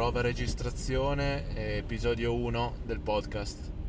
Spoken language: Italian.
Prova registrazione, episodio 1 del podcast.